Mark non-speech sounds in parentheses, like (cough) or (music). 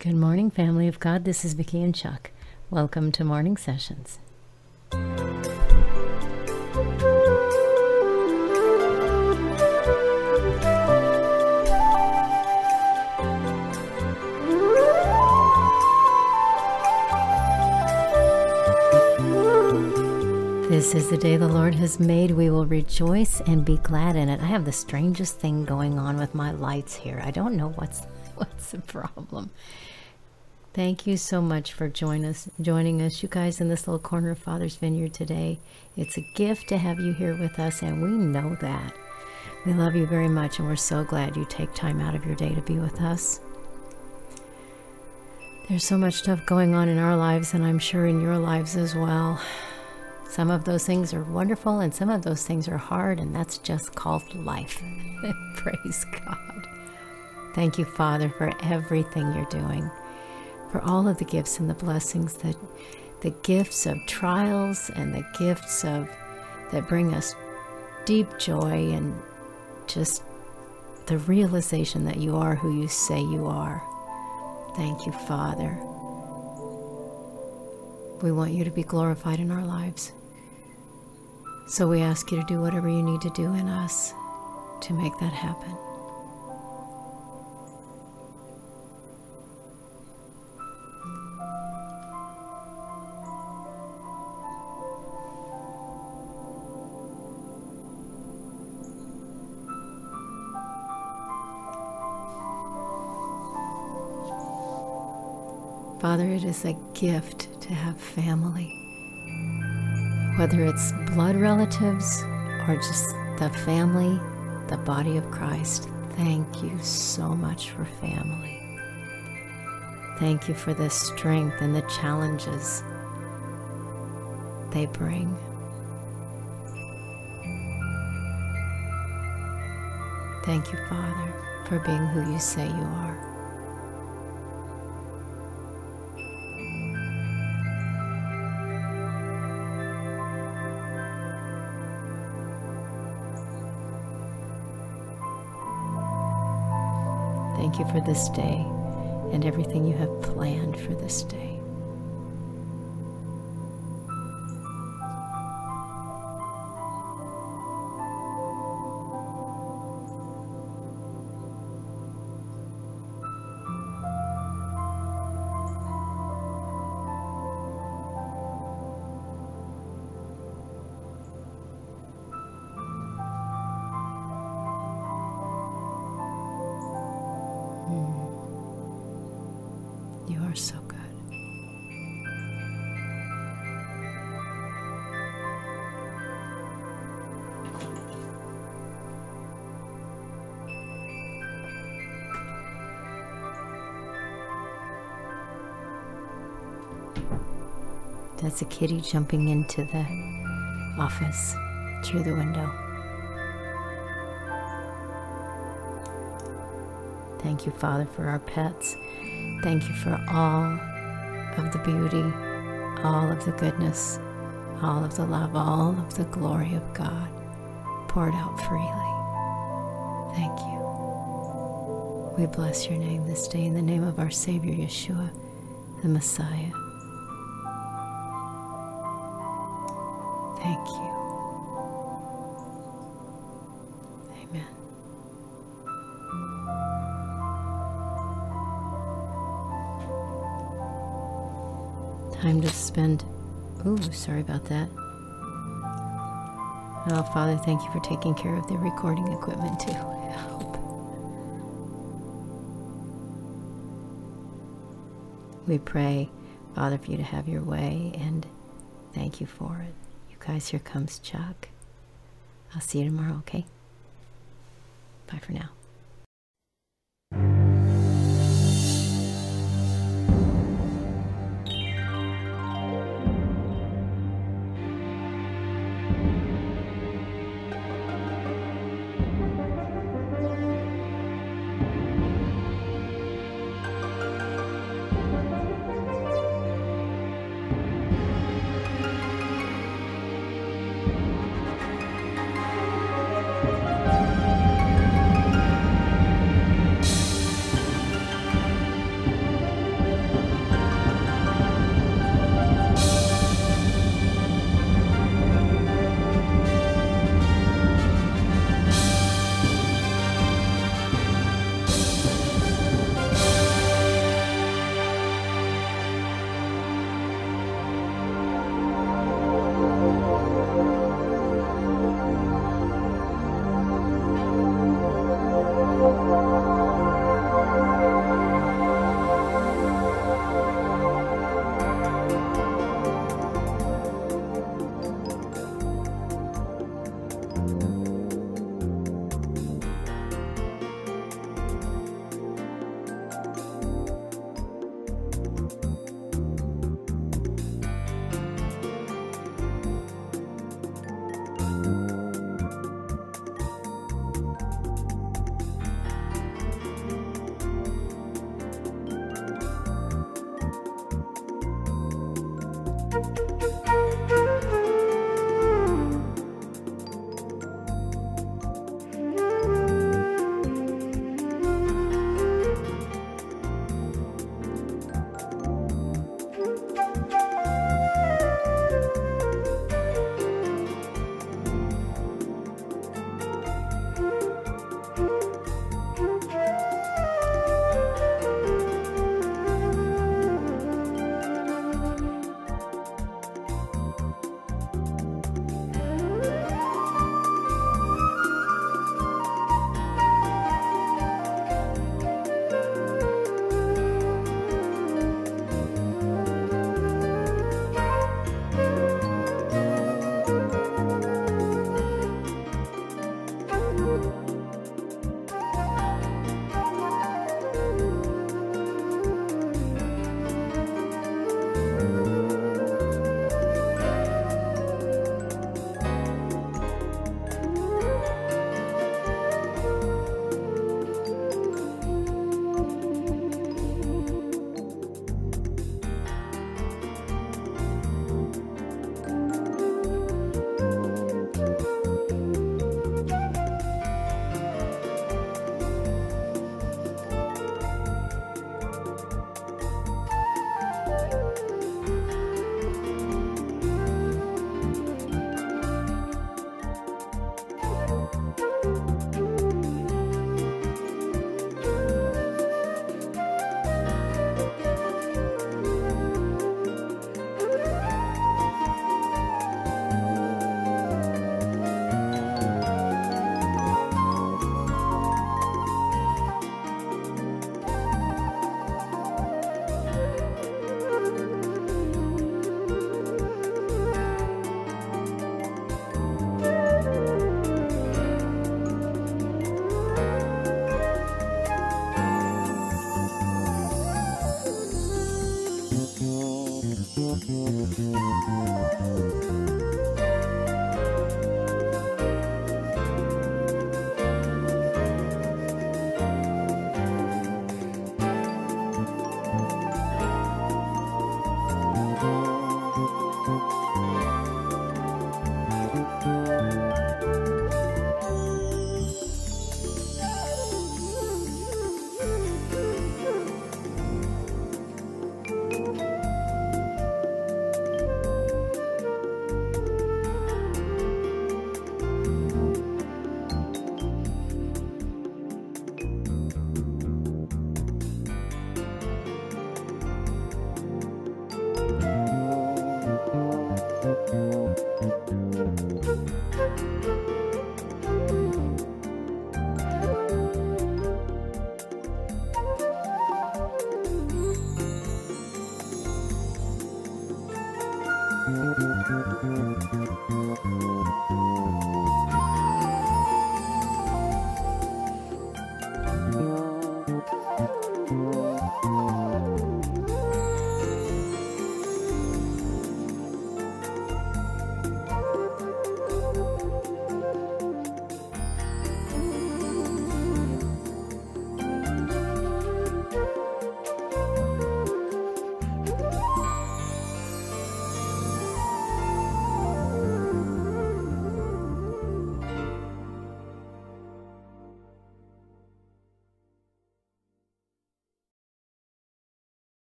Good morning, family of God. This is Vicki and Chuck. Welcome to Morning Sessions. This is the day the Lord has made. We will rejoice and be glad in it. I have the strangest thing going on with my lights here. I don't know what's (laughs) what's the problem. Thank you so much for join us, joining us, you guys, in this little corner of Father's Vineyard today. It's a gift to have you here with us, and we know that. We love you very much, and we're so glad you take time out of your day to be with us. There's so much stuff going on in our lives, and I'm sure in your lives as well. Some of those things are wonderful, and some of those things are hard, and that's just called life. (laughs) Praise God. Thank you, Father, for everything you're doing for all of the gifts and the blessings that the gifts of trials and the gifts of that bring us deep joy and just the realization that you are who you say you are. Thank you, Father. We want you to be glorified in our lives. So we ask you to do whatever you need to do in us to make that happen. Father, it is a gift to have family. Whether it's blood relatives or just the family, the body of Christ, thank you so much for family. Thank you for the strength and the challenges they bring. Thank you, Father, for being who you say you are. You for this day and everything you have planned for this day. That's a kitty jumping into the office through the window. Thank you, Father, for our pets. Thank you for all of the beauty, all of the goodness, all of the love, all of the glory of God poured out freely. Thank you. We bless your name this day in the name of our Savior Yeshua, the Messiah. Thank you. Amen. Time to spend. Ooh, sorry about that. Oh, Father, thank you for taking care of the recording equipment too. (laughs) We pray, Father, for you to have your way and thank you for it. Guys, here comes Chuck. I'll see you tomorrow, okay? Bye for now.